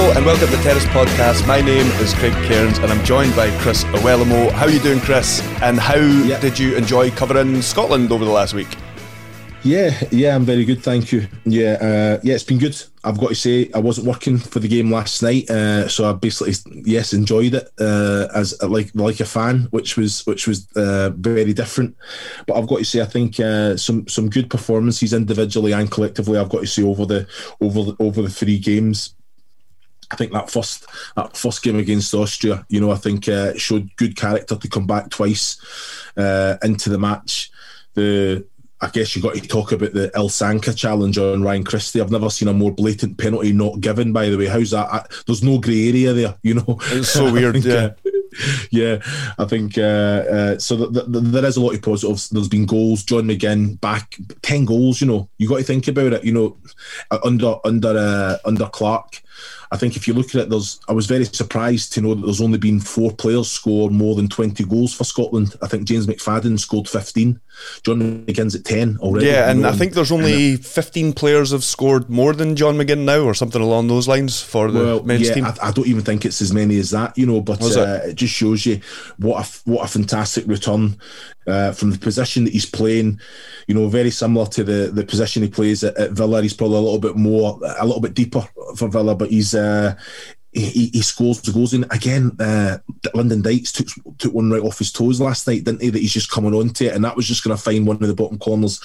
Hello and welcome to the Terrace Podcast. My name is Craig Cairns and I'm joined by Chris Iwelumo. How are you doing, Chris? And how Yeah. did you enjoy covering Scotland over the last week? Yeah, yeah, I'm very good, thank you. Yeah, uh, yeah, it's been good. I've got to say, I wasn't working for the game last night, uh, so I basically, yes, enjoyed it uh, as like like a fan, which was which was uh, very different. But I've got to say, I think uh, some some good performances individually and collectively. I've got to say over the over the, over the three games. I think that first that first game against Austria, you know, I think uh, showed good character to come back twice uh, into the match. The I guess you got to talk about the Ilsanker challenge on Ryan Christie. I've never seen a more blatant penalty not given. By the way, how's that? I, there's no grey area there, you know. It's so weird, think, yeah. uh, yeah, I think uh, uh, so. Th- th- there is a lot of positives. There's been goals. John McGinn back ten goals. You know, you got to think about it. You know, under under uh, under Clarke. I think if you look at it, there's. I was very surprised to know that there's only been four players score more than 20 goals for Scotland. I think James McFadden scored 15. John McGinn's at 10 already. Yeah, and I think there's only 15 players have scored more than John McGinn now, or something along those lines for the well, men's yeah, team. I, I don't even think it's as many as that, you know. But uh, it? just shows you what a what a fantastic return uh, from the position that he's playing. You know, very similar to the the position he plays at, at Villa. He's probably a little bit more, a little bit deeper for Villa, but he's. Uh, he, he scores the goals in again. Uh, Lyndon Dykes took took one right off his toes last night, didn't he? That he's just coming on to it, and that was just going to find one of the bottom corners.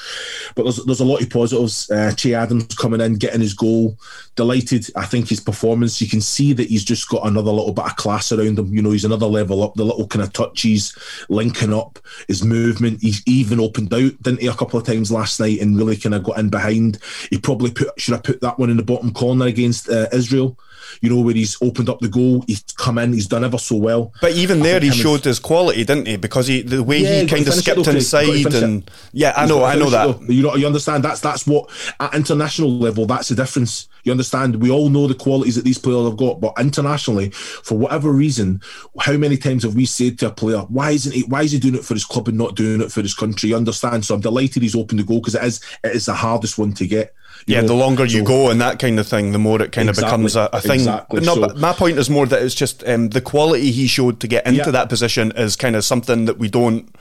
But there's there's a lot of positives. Uh, Che Adams coming in, getting his goal. Delighted. I think his performance. You can see that he's just got another little bit of class around him. You know, he's another level up. The little kind of touches, linking up, his movement. He's even opened out, didn't he, a couple of times last night, and really kind of got in behind. He probably put should have put that one in the bottom corner against uh, Israel. You know, where he's opened up the goal, he's come in, he's done ever so well. But even there, he showed his quality, didn't he? Because he, the way Yeah, he kind of skipped though, Craig. He's got to inside, and yeah, I know, I know that. You know, you understand that's that's what at international level that's the difference. You understand? We all know the qualities that these players have got, but internationally, for whatever reason, how many times have we said to a player, "Why isn't he? Why is he doing it for his club and not doing it for his country?" You understand? So I'm delighted he's opened the goal because it is it is the hardest one to get. You Yeah, know. the longer you So- go and that kind of thing, the more it kind Exactly, of becomes a, a thing. exactly, But no, so- but my point is more that it's just um, the quality he showed to get into Yeah. that position is kind of something that we don't.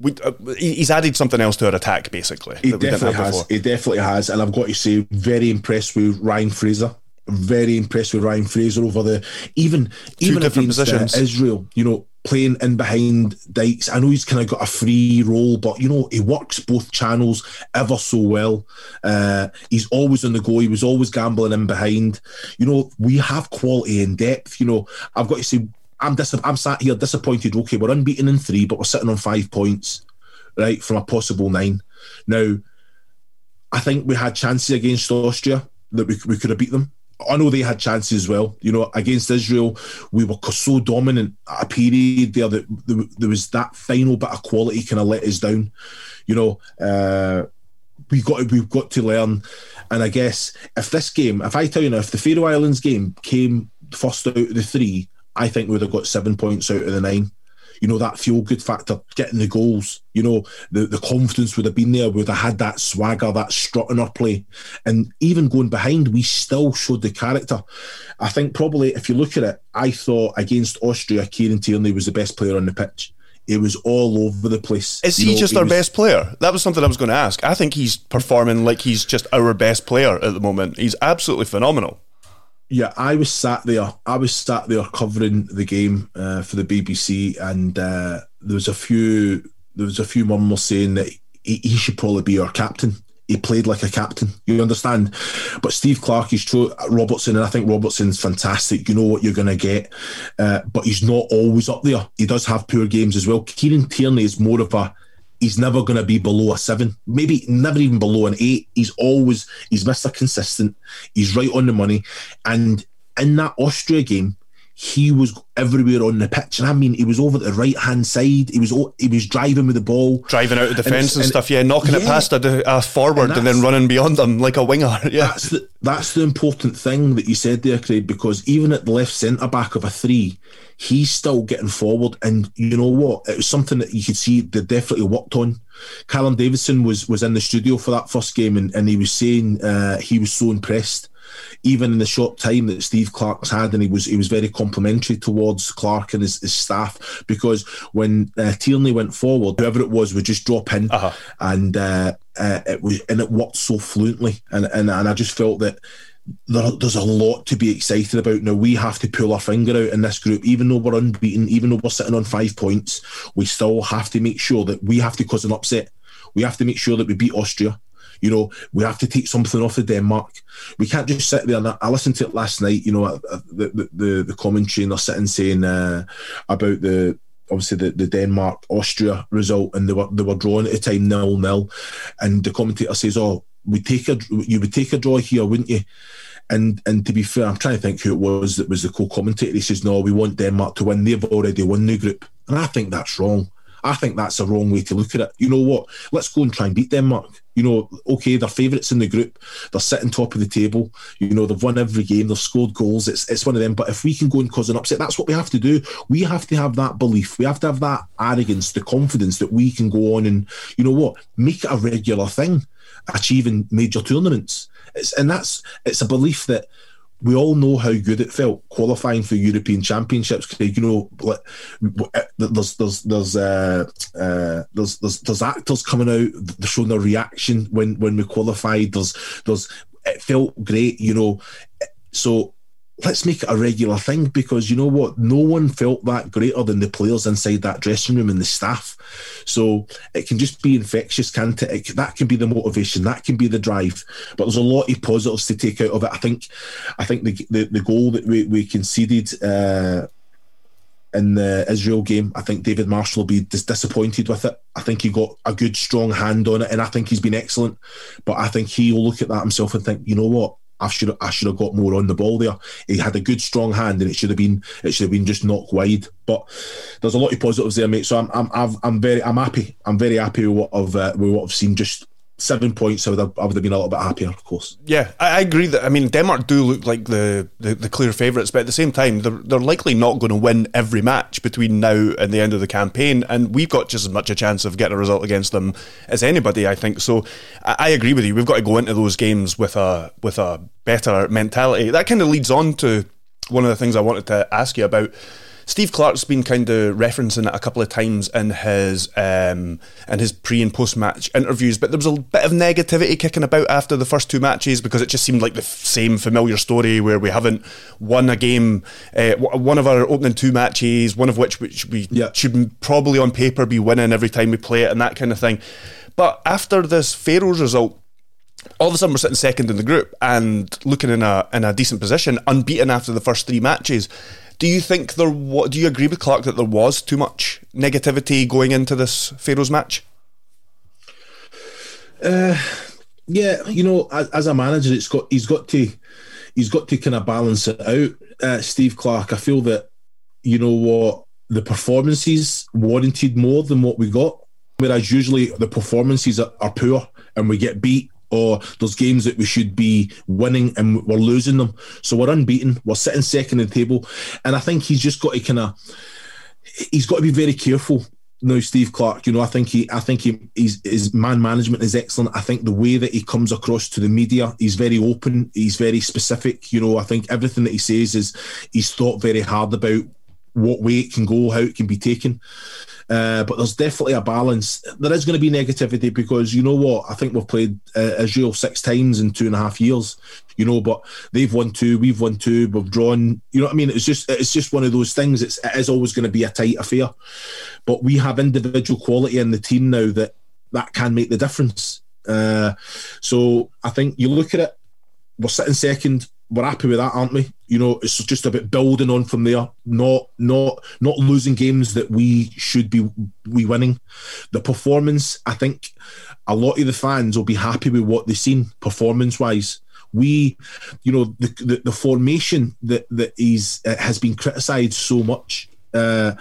We, uh, he's added something else to our attack, basically. He that we didn't definitely has. before. He definitely has, and I've got to say, very impressed with Ryan Fraser. Very impressed with Ryan Fraser over the even even different against, uh, positions. Israel. You know, playing in behind Dykes. I know he's kind of got a free role, but you know he works both channels ever so well. Uh, he's always on the go. He was always gambling in behind. You know, we have quality and depth. You know, I've got to say, I'm dis- I'm sat here disappointed. Okay, we're unbeaten in three, but we're sitting on five points right, from a possible nine. Now, I think we had chances against Austria that we, we could have beat them. I know they had chances as well. You know, against Israel, we were so dominant at a period there that there was that final bit of quality kind of let us down. You know, uh, we got to, we've got to learn. And I guess if this game, if I tell you now, if the Faroe Islands game came first out of the three, I think we would have got seven points out of the nine you know, that feel good factor, getting the goals, you know, the, the confidence would have been there, would have had that swagger, that strut in our play. And even going behind, we still showed the character. I think probably if you look at it, I thought against Austria, Kieran Tierney was the best player on the pitch. It was all over the place. Is you he know, just our was, best player? That was something I was going to ask. I think he's performing like he's just our best player at the moment. He's absolutely phenomenal yeah, I was sat there. I was sat there covering the game uh, for the BBC, and uh, there was a few. There was a few murmurs saying that he, he, should probably be our captain. He played like a captain. You understand? But Steve Clarke is true. Robertson, and I think Robertson's fantastic. You know what you're going to get, uh, but he's not always up there. He does have poor games as well. Kieran Tierney is more of a he's never going to be below a seven, maybe never even below an eight. He's always he's Mr. Consistent. He's right on the money, and in that Austria game, he was everywhere on the pitch, and I mean, he was over the right hand side. He was he was driving with the ball, driving out of defence and, and, stuff. Yeah, knocking yeah, it past a, a forward and, and, then running beyond them like a winger. Yeah, that's the, that's the important thing that you said there, Craig. Because even at the left centre back of a three, he's still getting forward, and you know what? It was something that you could see they definitely worked on. Callum Davidson was was in the studio for that first game, and, and he was saying uh, he was so impressed even in the short time that Steve Clarke's had, and he was he was very complimentary towards Clarke and his, his staff because when uh, Tierney went forward, whoever it was would just drop in, uh-huh. and uh, uh, it was and it worked so fluently, and and, and I just felt that. There, there's a lot to be excited about. Now we have to pull our finger out in this group, even though we're unbeaten, even though we're sitting on five points. We still have to make sure that we have to cause an upset. We have to make sure that we beat Austria. You know, we have to take something off of Denmark. We can't just sit there. And I listened to it last night. You know, the the, the commentary and they're sitting saying uh, about the obviously the, the Denmark Austria result, and they were they were drawing at the time nil nil, and the commentator says, "Oh, we take a you would take a draw here, wouldn't you?" And and to be fair, I'm trying to think who it was that was the co-commentator. He says, "No, we want Denmark to win. They've already won the group," and I think that's wrong. I think that's a wrong way to look at it. You know what? Let's go and try and beat Denmark. You know, okay, they're favourites in the group. They're sitting top of the table. You know, they've won every game. They've scored goals. It's it's one of them. But if we can go and cause an upset, that's what we have to do. We have to have that belief. We have to have that arrogance, the confidence that we can go on and you know what, make it a regular thing, achieving major tournaments. It's and that's it's a belief that we all know how good it felt qualifying for European Championships. You know, there's there's there's uh, uh, there's, there's there's actors coming out, showing their reaction when when we qualified. There's there's it felt great, you know. So let's make it a regular thing because you know what? No one felt that greater than the players inside that dressing room and the staff. So it can just be infectious, can't it? it? That can be the motivation, that can be the drive. But there's a lot of positives to take out of it. I think, I think the the, the goal that we, we conceded. Uh, in the Israel game. I think David Marshall will be dis- disappointed with it. I think he got a good, strong hand on it, and I think he's been excellent. But I think he will look at that himself and think, you know what? I should I should have got more on the ball there. He had a good strong hand, and it should have been it should have been just knocked wide. But there's a lot of positives there, mate. So I'm I'm I'm very I'm happy. I'm very happy with what I've uh, with what I've seen. Just seven points, I would, have, I would have been a little bit happier, of course. Yeah, I, I agree that. I mean, Denmark do look like the, the, the clear favourites, but at the same time, they're, they're likely not going to win every match between now and the end of the campaign. And we've got just as much a chance of getting a result against them as anybody, I think. So I, I agree with you. We've got to go into those games with a with a better mentality. That kind of leads on to one of the things I wanted to ask you about Steve Clarke's been kind of referencing it a couple of times in his um, in his pre and post match interviews, but there was a bit of negativity kicking about after the first two matches because it just seemed like the same familiar story where we haven't won a game, uh, one of our opening two matches, one of which which we yeah. should probably on paper be winning every time we play it and that kind of thing. But after this Faroes result, all of a sudden we're sitting second in the group and looking in a in a decent position, unbeaten after the first three matches. Do you think there? Do you agree with Clarke that there was too much negativity going into this Faroes match? Uh, yeah, you know, as, as, a manager, it's got he's got to he's got to kind of balance it out. Uh, Steve Clarke, I feel that you know what the performances warranted more than what we got, whereas usually the performances are, are poor and we get beat or those games that we should be winning and we're losing them. So we're unbeaten. We're sitting second in the table, and I think he's just got to kind of he's got to be very careful no, Steve Clarke. You know, I think he, I think he, he's, his man management is excellent. I think the way that he comes across to the media, he's very open. He's very specific. You know, I think everything that he says is he's thought very hard about what way it can go, how it can be taken. Uh, but there's definitely a balance. There is going to be negativity because you know what? I think we've played uh, Israel six times in two and a half years. You know, but they've won two, we've won two, we've drawn. You know what I mean? It's just it's just one of those things. It's it is always going to be a tight affair. But we have individual quality in the team now that that can make the difference. Uh, so I think you look at it. We're sitting second we're happy with that, aren't we? You know, it's just about building on from there, not not not losing games that we should be we winning. The performance, I think, a lot of the fans will be happy with what they've seen performance wise. We, you know, the the, the formation that that is uh, has been criticised so much. Uh,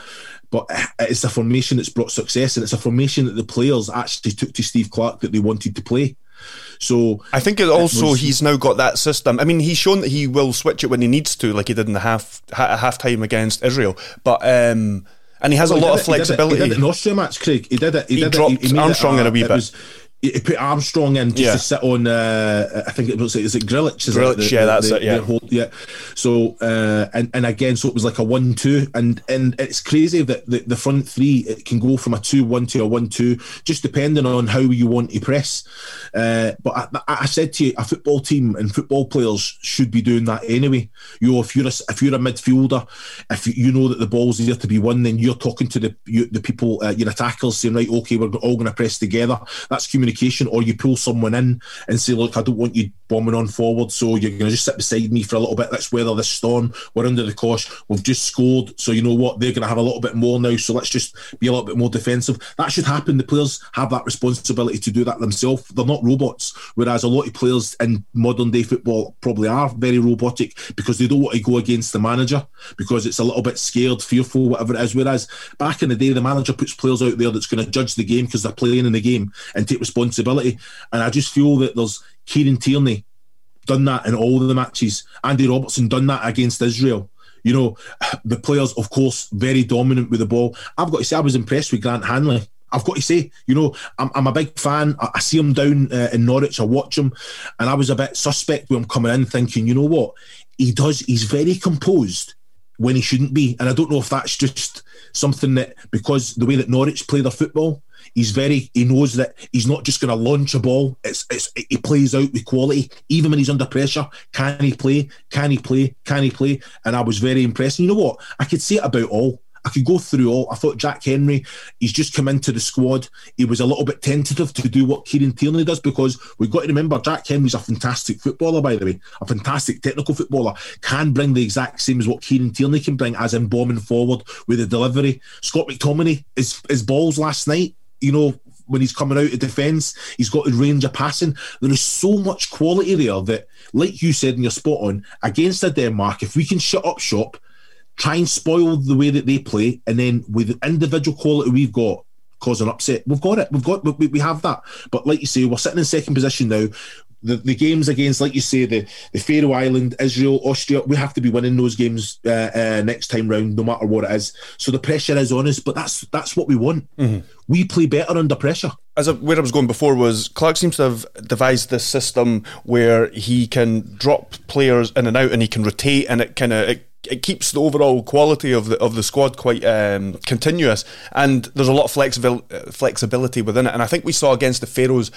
but it's a formation that's brought success, and it's a formation that the players actually took to Steve Clarke that they wanted to play. So I think it also it was, he's now got that system. I mean, he's shown that he will switch it when he needs to, like he did in the half half time against Israel. But um, and he has well, a lot of it, flexibility. He did it, he did it in Austria match, Craig. He did it. He, he did dropped it. He, he Armstrong it, uh, in a wee bit. Was, he put Armstrong in just yeah. to sit on. Uh, I think it was is it Grillitsch? Is Grillitsch, it? The, yeah, that's the, it. Yeah, whole, yeah. So uh, and and again, so it was like a one-two, and and it's crazy that the, the front three it can go from a two-one to a one-two, just depending on how you want to press. Uh, but I, I, said to you, a football team and football players should be doing that anyway. You know, if you're a, if you're a midfielder, if you know that the ball's there to be won, then you're talking to the you, the people, uh, your attackers, saying right, okay, we're all going to press together. That's communication communication, or you pull someone in and say, "Look, I don't want you bombing on forward, so you're going to just sit beside me for a little bit. Let's weather this storm. We're under the cosh. We've just scored, so you know what? They're going to have a little bit more now. So let's just be a little bit more defensive. That should happen. The players have that responsibility to do that themselves. They're not robots, whereas a lot of players in modern day football probably are very robotic because they don't want to go against the manager because it's a little bit scared, fearful, whatever it is. Whereas back in the day, the manager puts players out there that's going to judge the game because they're playing in the game and take responsibility responsibility. And I just feel that there's Kieran Tierney done that in all the matches. Andy Robertson done that against Israel. You know, the players, of course, very dominant with the ball. I've got to say, I was impressed with Grant Hanley. I've got to say, you know, I'm, I'm a big fan. I, I see him down uh, in Norwich. I watch him, and I was a bit suspect when I'm coming in, thinking, you know what, he does. He's very composed when he shouldn't be, and I don't know if that's just something that because the way that Norwich play their football, He's very. He knows that he's not just going to launch a ball. It's it's he plays out with quality, even when he's under pressure. Can he play? Can he play? Can he play? And I was very impressed. And you know what? I could say it about all. I could go through all. I thought Jack Hendry, he's just come into the squad. He was a little bit tentative to do what Kieran Tierney does because we've got to remember Jack Hendry's a fantastic footballer, by the way, a fantastic technical footballer. Can bring the exact same as what Kieran Tierney can bring, as in bombing forward with the delivery. Scott McTominay, his, his balls last night, you know, when he's coming out of defence, he's got the range of passing. There is so much quality there that, like you said, in your spot on against the Denmark, if we can shut up shop, try and spoil the way that they play, and then with the individual quality we've got, cause an upset. We've got it. We've got we, we have that. But like you say, we're sitting in second position now the, the games against, like you say, the, the Faroe Island, Israel, Austria, we have to be winning those games uh, uh, next time round, no matter what it is. So the pressure is on us, but that's that's what we want. Mm-hmm. We play better under pressure. As where I was going before was Clarke seems to have devised this system where he can drop players in and out, and he can rotate, and it kind of it it keeps the overall quality of the of the squad quite um, continuous, and there's a lot of flexibil- flexibility within it. And I think we saw against the Faroes.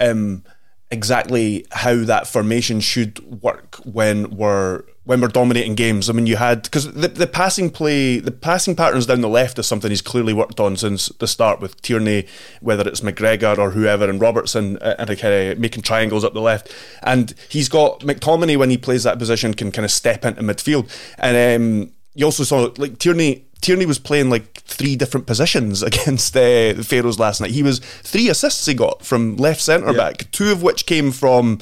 Um, exactly how that formation should work when we're when we're dominating games. I mean, you had because the, the passing play, the passing patterns down the left is something he's clearly worked on since the start with Tierney, whether it's McGregor or whoever, and Robertson uh, and kind of making triangles up the left. And he's got McTominay when he plays that position can kind of step into midfield. And um, you also saw like Tierney Tierney was playing like three different positions against uh, the Faroes last night. He was three assists he got from left centre back, two of which came from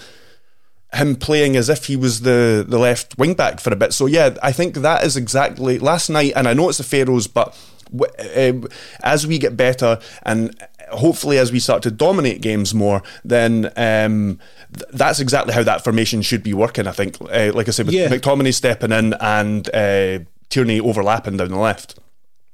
him playing as if he was the, the left wing back for a bit. So yeah, I think that is exactly last night. And I know it's the Faroes, but uh, as we get better and hopefully as we start to dominate games more, then um, th- that's exactly how that formation should be working. I think, uh, like I said, with Yeah. McTominay stepping in and uh, Tierney overlapping down the left.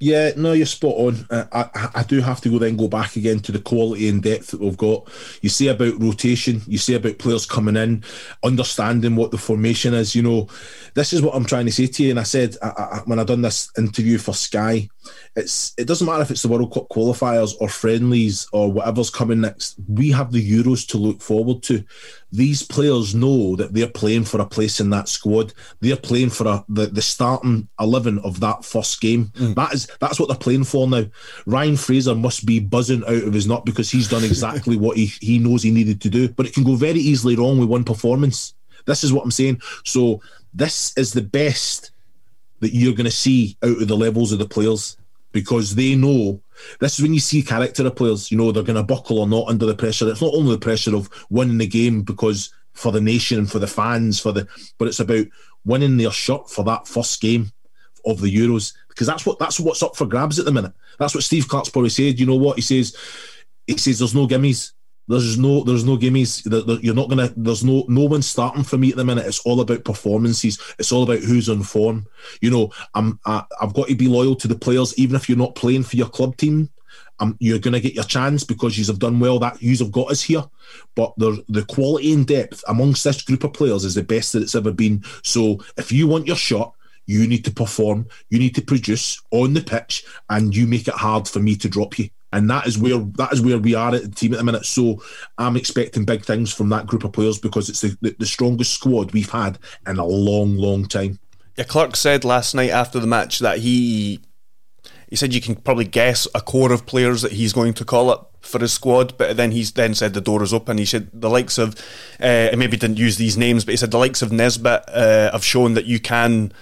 Yeah, no, you're spot on. Uh, I, I- do have to go then go back again to the quality and depth that we've got. You say about rotation, you say about players coming in, understanding what the formation is. You know, this is what I'm trying to say to you. And I said I, I, when I done this interview for Sky, it's it doesn't matter if it's the World Cup qualifiers or friendlies or whatever's coming next. We have the Euros to look forward to. These players know that they're playing for a place in that squad. They're playing for a, the the starting eleven of that first game. Hmm. That is that's what they're playing for now. Ryan Fraser must be buzzing out of his nut because he's done exactly what he he knows he needed to do. But it can go very easily wrong with one performance. This is what I'm saying. So this is the best that you're going to see out of the levels of the players because they know this is when you see character of players. You know they're going to buckle or not under the pressure. It's not only the pressure of winning the game because for the nation and for the fans, for the, but it's about winning their shirt for that first game of the Euros because that's what that's what's up for grabs at the minute. That's what Steve Clarke's probably said. You know what he says? He says there's no gimmies. There's no there's no gimmies. You're not gonna. There's no no one starting for me at the minute. It's all about performances. It's all about who's on form. You know, I'm I, I've got to be loyal to the players, even if you're not playing for your club team. Um, you're going to get your chance because you have done well. That you have got us here, but the the quality and depth amongst this group of players is the best that it's ever been. So if you want your shot, you need to perform, you need to produce on the pitch, and you make it hard for me to drop you. And that is where that is where we are at the team at the minute. So I'm expecting big things from that group of players because it's the, the, strongest squad we've had in a long, long time. Yeah, Clarke said last night after the match that he he said you can probably guess a core of players that he's going to call up for his squad, but then he's then said the door is open. He said the likes of uh, maybe didn't use these names, but he said the likes of Nisbet uh, have shown that you can.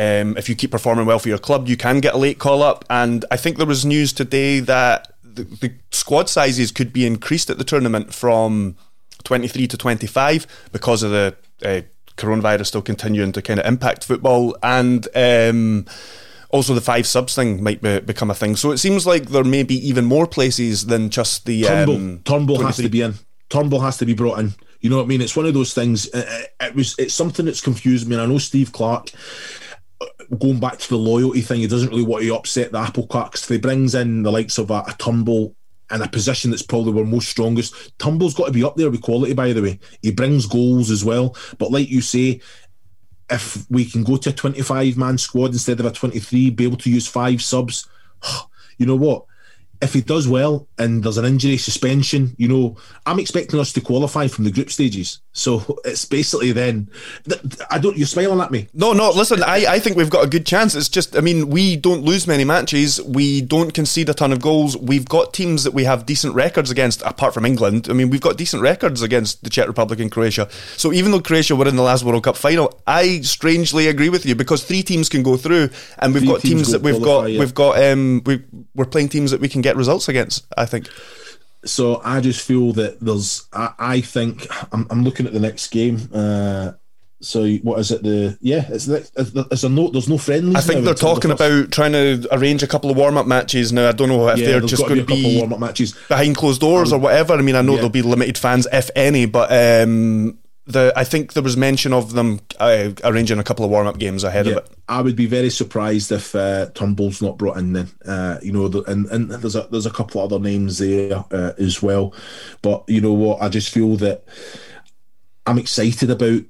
Um, if you keep performing well for your club, you can get a late call up. And I think there was news today that the, the squad sizes could be increased at the tournament from 23 to 25 because of the uh, coronavirus still continuing to kind of impact football. And um, also the five subs thing might be, become a thing. So it seems like there may be even more places than just the. Turnbull, Um, Turnbull has to be in. Turnbull has to be brought in. You know what I mean? It's one of those things. It, it- it was. It's something that's confused me. And I know Steve Clarke. Going back to the loyalty thing, he doesn't really want to upset the apple cart 'cause if he brings in the likes of a, a Turnbull in a position that's probably we're most strongest. Turnbull's got to be up there with quality, by the way. He brings goals as well. But like you say, if we can go to a 25 man squad instead of a 23, be able to use five subs, you know what? If he does well and there's an injury suspension, you know, I'm expecting us to qualify from the group stages. So it's basically then, I don't, you're smiling at me. No, no, listen, I, I think we've got a good chance. It's just, I mean, we don't lose many matches. We don't concede a ton of goals. We've got teams that we have decent records against, apart from England. I mean, we've got decent records against the Czech Republic and Croatia. So even though Croatia were in the last World Cup final, I strangely agree with you because three teams can go through and we've Three got teams teams that we've qualify, got, yeah. we've got, um, we, we're playing teams that we can get results against, I think. So I just feel that there's, I, I think, I'm, I'm looking at the next game. Uh, so what is it? The yeah, it's the, it's a no. There's no friendlies. I think they're until the talking about trying to arrange a couple of warm up matches now. I don't know if Yeah, they're just to going be to a couple be warm up matches. behind closed doors or whatever. I mean, I know yeah. there'll be limited fans, if any, but um, the I think there was mention of them uh, arranging a couple of warm up games ahead Yeah, of it. I would be very surprised if uh, Turnbull's not brought in. Then uh, you know, the, and and there's a there's a couple other names there uh, as well. But you know what? I just feel that I'm excited about.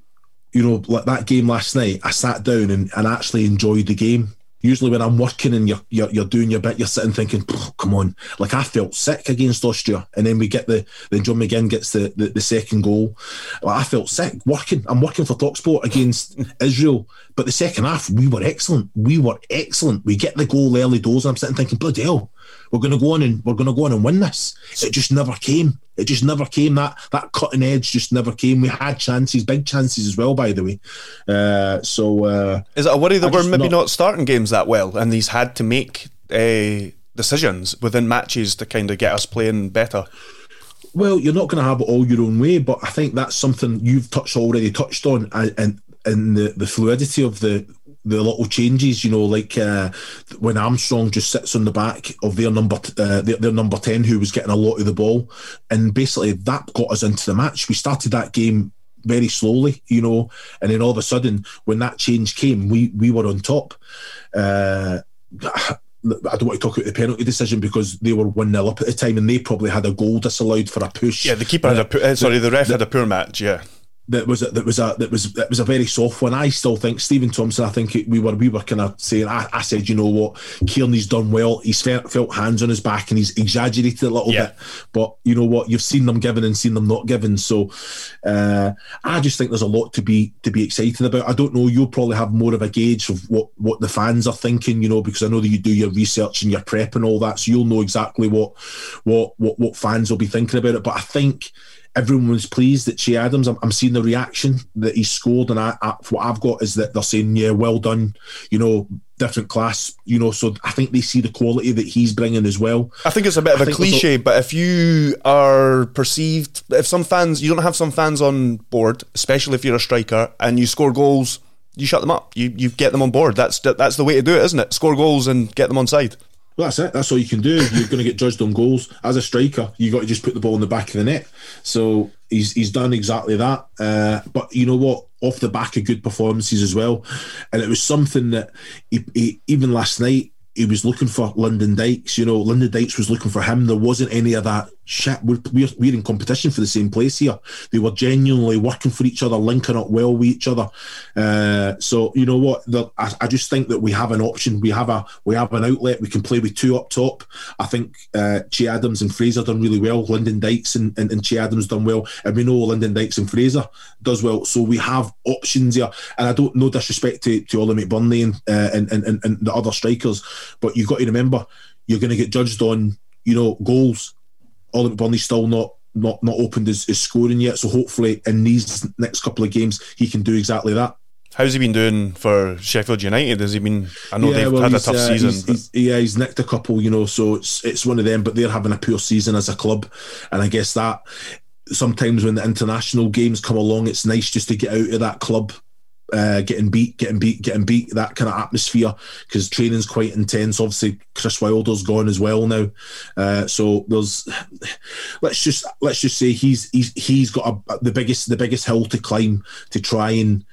You know, like that game last night. I sat down and, and actually enjoyed the game. Usually, when I'm working and you're, you're you're doing your bit, you're sitting thinking, "Come on!" Like I felt sick against Austria, and then we get the then John McGinn gets the, the, the second goal. Like, I felt sick working. I'm working for Talksport against Israel, but the second half we were excellent. We were excellent. We get the goal early doors, and I'm sitting thinking, "Bloody hell!" We're going to go on and we're going to go on and win this. It just never came. It just never came. That that cutting edge just never came. We had chances, big chances as well, by the way. Uh, so uh, is it a worry that we're maybe not, not, starting games that well, and these had to make uh, decisions within matches to kind of get us playing better? Well, you're not going to have it all your own way, but I think that's something you've touched already touched on, and and the, the fluidity of the the little changes, you know, like uh, when Armstrong just sits on the back of their number uh, their, their, number ten, who was getting a lot of the ball, and basically that got us into the match. We started that game very slowly, you know, and then all of a sudden, when that change came, we we were on top. Uh, I don't want to talk about the penalty decision because they were 1 0 up at the time and they probably had a goal disallowed for a push. Yeah, the keeper had a, uh, sorry, the ref the, had a poor match, yeah that was a, that was a that was that was a very soft one. I still think Stephen Thompson. I think we were we were kind of saying. I, I said, you know what, Kearney's done well. He's felt, felt hands on his back and he's exaggerated a little yeah. bit. But you know what, you've seen them given and seen them not given. So uh, I just think there's a lot to be to be excited about. I don't know. You'll probably have more of a gauge of what what the fans are thinking. You know, because I know that you do your research and your prep and all that, so you'll know exactly what what what what fans will be thinking about it. But I think everyone was pleased that Che Adams. I'm, I'm seeing the reaction that he scored, and I, I, what I've got is that they're saying, "Yeah, well done," you know, different class, you know. So I think they see the quality that he's bringing as well. I think it's a bit of a cliche, but if you are perceived, if some fans, you don't have some fans on board, especially if you're a striker and you score goals. You shut them up. You you get them on board. That's that's the way to do it, isn't it? Score goals and get them on side. Well, that's it. That's all you can do. You're going to get judged on goals. As a striker, You've got to just put the ball in the back of the net. So he's he's done exactly that. Uh, but you know what? Off the back of good performances as well, and it was something that he, he, even last night he was looking for Lyndon Dykes. You know, Lyndon Dykes was looking for him. There wasn't any of that shit. We're, we're, we're in competition for the same place here. They were genuinely working for each other, linking up well with each other. Uh, so you know what? The, I, I, just think that we have an option. We have a we have an outlet. We can play with two up top. I think uh, Che Adams and Fraser done really well. Lyndon Dykes and, and, and Che Adams done well, and we know Lyndon Dykes and Fraser does well. So we have options here. And I don't no disrespect to to Ollie McBurnie and, uh, and, and and the other strikers but you've got to remember, you're going to get judged on, you know, goals. Ollie McBurnie's still not not not opened his, his scoring yet. So hopefully in these next couple of games he can do exactly that. How's he been doing for Sheffield United? Has he been? I know yeah, they've well, had a tough uh, season. He's, he's, yeah, he's nicked a couple, you know. So it's it's one of them, but they're having a poor season as a club, and I guess that sometimes when the international games come along, it's nice just to get out of that club uh, getting beat, getting beat, getting beat, that kind of atmosphere because training's quite intense. Obviously, Chris Wilder's gone as well now, uh, so there's let's just let's just say he's he's he's got a, the biggest the biggest hill to climb to try and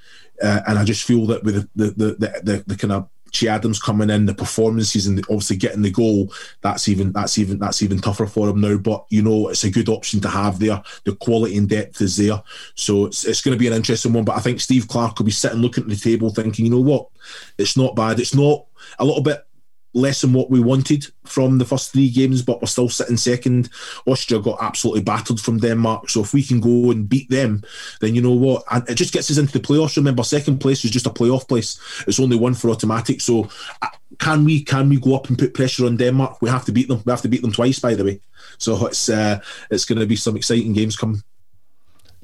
uh, and I just feel that with the the the, the, the kind of Che Adams coming in, the performances, and obviously getting the goal. That's even that's even that's even tougher for him now. But you know, it's a good option to have there. The quality and depth is there, so it's it's going to be an interesting one. But I think Steve Clarke will be sitting looking at the table, thinking, you know what, it's not bad. It's not a little bit less than what we wanted from the first three games, but we're still sitting second. Austria got absolutely battered from Denmark. So if we can go and beat them, then you know what? And it just gets us into the playoffs. Remember, second place is just a playoff place. It's only one for automatic. So uh, can we can we go up and put pressure on Denmark? We have to beat them. We have to beat them twice, by the way. So it's uh, it's going to be some exciting games coming.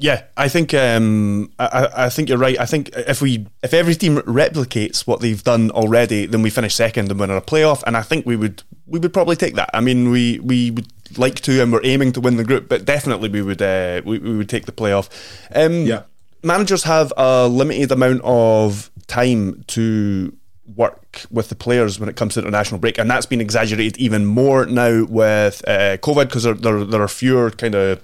Yeah, I think um, I, I, think you're right. I think if we if every team replicates what they've done already, then we finish second and win a playoff. And I think we would we would probably take that. I mean, we we would like to, and we're aiming to win the group, but definitely we would uh, we, we would take the playoff. Um, yeah, managers have a limited amount of time to work with the players when it comes to international break, and that's been exaggerated even more now with uh, COVID because there, there there are fewer kind of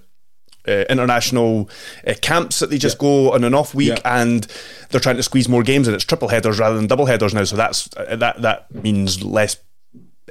uh, international uh, camps that they just yeah. go on an off week, yeah. and they're trying to squeeze more games, and it's triple headers rather than double headers now. So that's uh, that that means less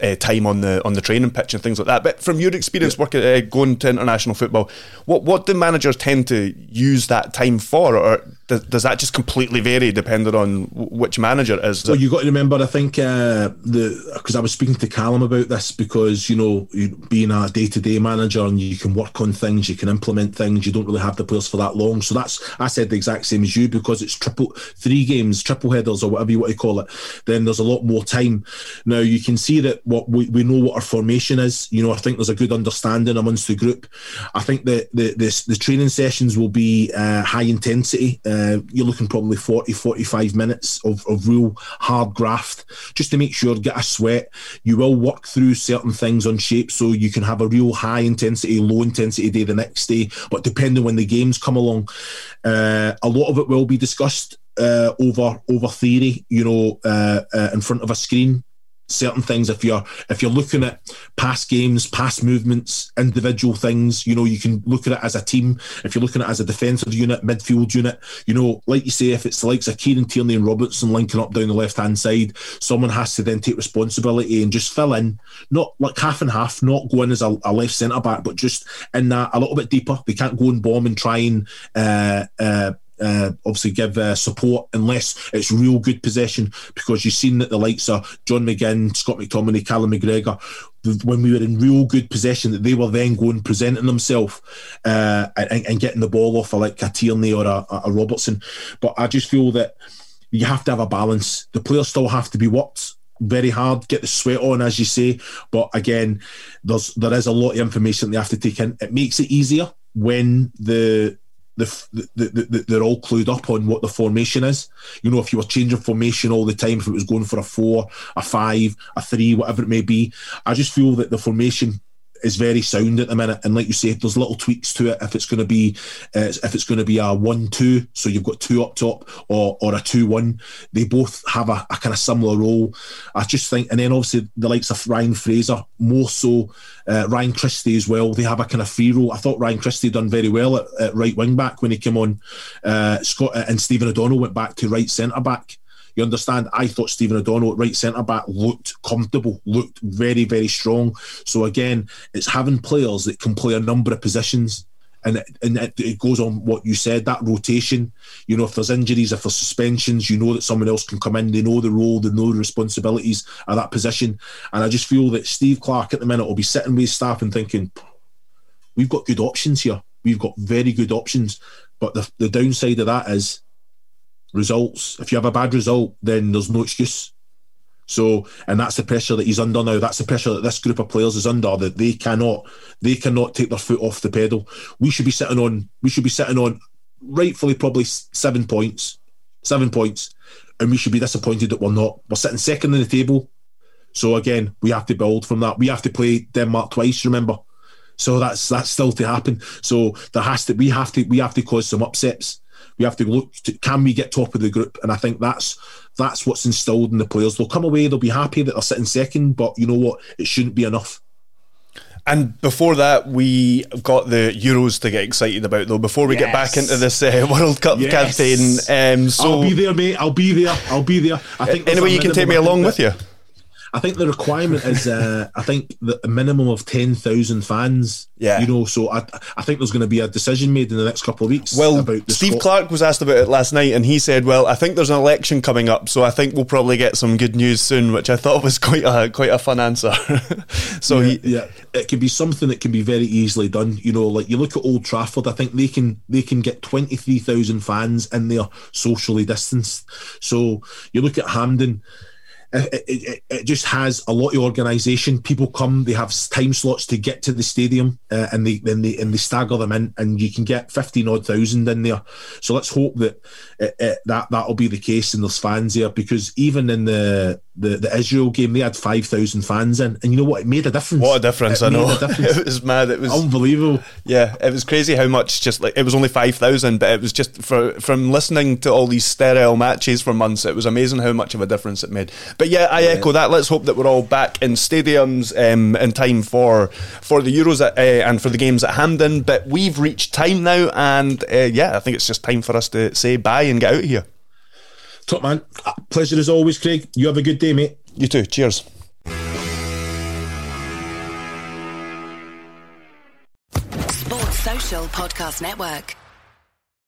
uh, time on the on the training pitch and things like that. But from your experience yeah. working uh, going to international football, what what do managers tend to use that time for, or does, does that just completely vary depending on which manager it is? Well, you got to remember, I think uh, the because I was speaking to Callum about this because you know being a day to day manager and you can work on things, you can implement things, you don't really have the players for that long. So that's I said the exact same as you because it's triple three games, triple headers or whatever you want to call it. Then there's a lot more time. Now you can see that what we, we know what our formation is. You know, I think there's a good understanding amongst the group. I think that the, the, the training sessions will be uh, high intensity. Uh, you're looking probably 40, 45 minutes of, of real hard graft just to make sure get a sweat. You will work through certain things on shape so you can have a real high intensity, low intensity day the next day. But depending when the games come along, uh, a lot of it will be discussed uh, over over theory, you know, uh, uh, in front of a screen certain things. If you're if you're looking at past games past movements individual things you know you can look at it as a team. If you're looking at it as a defensive unit midfield unit you know like you say if it's likes of Kieran Tierney and Robertson linking up down the left hand side someone has to then take responsibility and just fill in not like half and half not going as a, a left centre back but just in that a little bit deeper. They can't go and bomb and try and uh, uh, uh, obviously give uh, support unless it's real good possession because you've seen that the likes of John McGinn, Scott McTominay, Callum McGregor, when we were in real good possession, that they were then going presenting themselves uh, and, and, getting the ball off of like a Tierney or a, a Robertson. But I just feel that you have to have a balance. The players still have to be worked very hard, get the sweat on, as you say. But again, there's there is a lot of information they have to take in. It makes it easier when the the, the, the, they're all clued up on what the formation is. You know, if you were changing formation all the time, if it was going for a four, a five, a three, whatever it may be, I just feel that the formation is very sound at the minute. And like you say, there's little tweaks to it. If it's going to be, uh, if it's going to be a one-two, so you've got two up top, or or a two-one, they both have a, a kind of similar role. I just think, and then obviously the likes of Ryan Fraser, more so uh, Ryan Christie as well. They have a kind of free role. I thought Ryan Christie done very well at, at right wing back when he came on. Uh, Scott and Stephen O'Donnell went back to right centre back. You understand? I thought Stephen O'Donnell right centre back looked comfortable, looked very, very strong. So again, it's having players that can play a number of positions. And, it, and it, goes on what you said that rotation. You know, if there's injuries, if there's suspensions, you know that someone else can come in. They know the role, they know the responsibilities of that position. And I just feel that Steve Clarke at the minute will be sitting with staff and thinking, we've got good options here. We've got very good options. But the, the downside of that is results. If you have a bad result, then there's no excuse. So, and that's the pressure that he's under now. That's the pressure that this group of players is under. That they cannot, they cannot take their foot off the pedal. We should be sitting on, we should be sitting on, rightfully probably seven points, seven points, and we should be disappointed that we're not. We're sitting second in the table. So again, we have to build from that. We have to play Denmark twice. Remember, so that's that's still to happen. So there has to we have to we have to cause some upsets. We have to look. To, can we get top of the group? And I think that's that's what's instilled in the players. They'll come away. They'll be happy that they're sitting second, but you know what? It shouldn't be enough. And before that, we got the Euros to get excited about, though. Before we yes. get back into this uh, World Cup yes. campaign, um, so I'll be there, mate. I'll be there. I'll be there. I think anyway, you can take me along with you. I think the requirement is, uh, I think the minimum of ten thousand fans. Yeah, you know, so I, I think there's going to be a decision made in the next couple of weeks. Well, Steve Scot- Clarke was asked about it last night, and he said, "Well, I think there's an election coming up, so I think we'll probably get some good news soon," which I thought was quite a quite a fun answer. so yeah, he, yeah, it can be something that can be very easily done. You know, like you look at Old Trafford, I think they can they can get twenty three thousand fans in there socially distanced. So you look at Hampden it, it, it, just has a lot of organisation. People come, they have time slots to get to the stadium, uh, and they then they and they stagger them in, and you can get fifteen odd thousand in there. So let's hope that that that'll be the case, and there's fans there because even in the the, the Israel game, they had 5,000 fans in. And you know what? It made a difference. What a difference, it I know. Difference. it was mad. It was unbelievable. Yeah, it was crazy how much just like it was only 5,000, but it was just for, from listening to all these sterile matches for months, it was amazing how much of a difference it made. But yeah, I yeah. echo that. Let's hope that we're all back in stadiums um, in time for for the Euros at, uh, and for the games at Hampden. But we've reached time now, and uh, yeah, I think it's just time for us to say bye and get out of here. Top man. Pleasure as always, Craig. You have a good day, mate. You too. Cheers. Sports Social Podcast Network.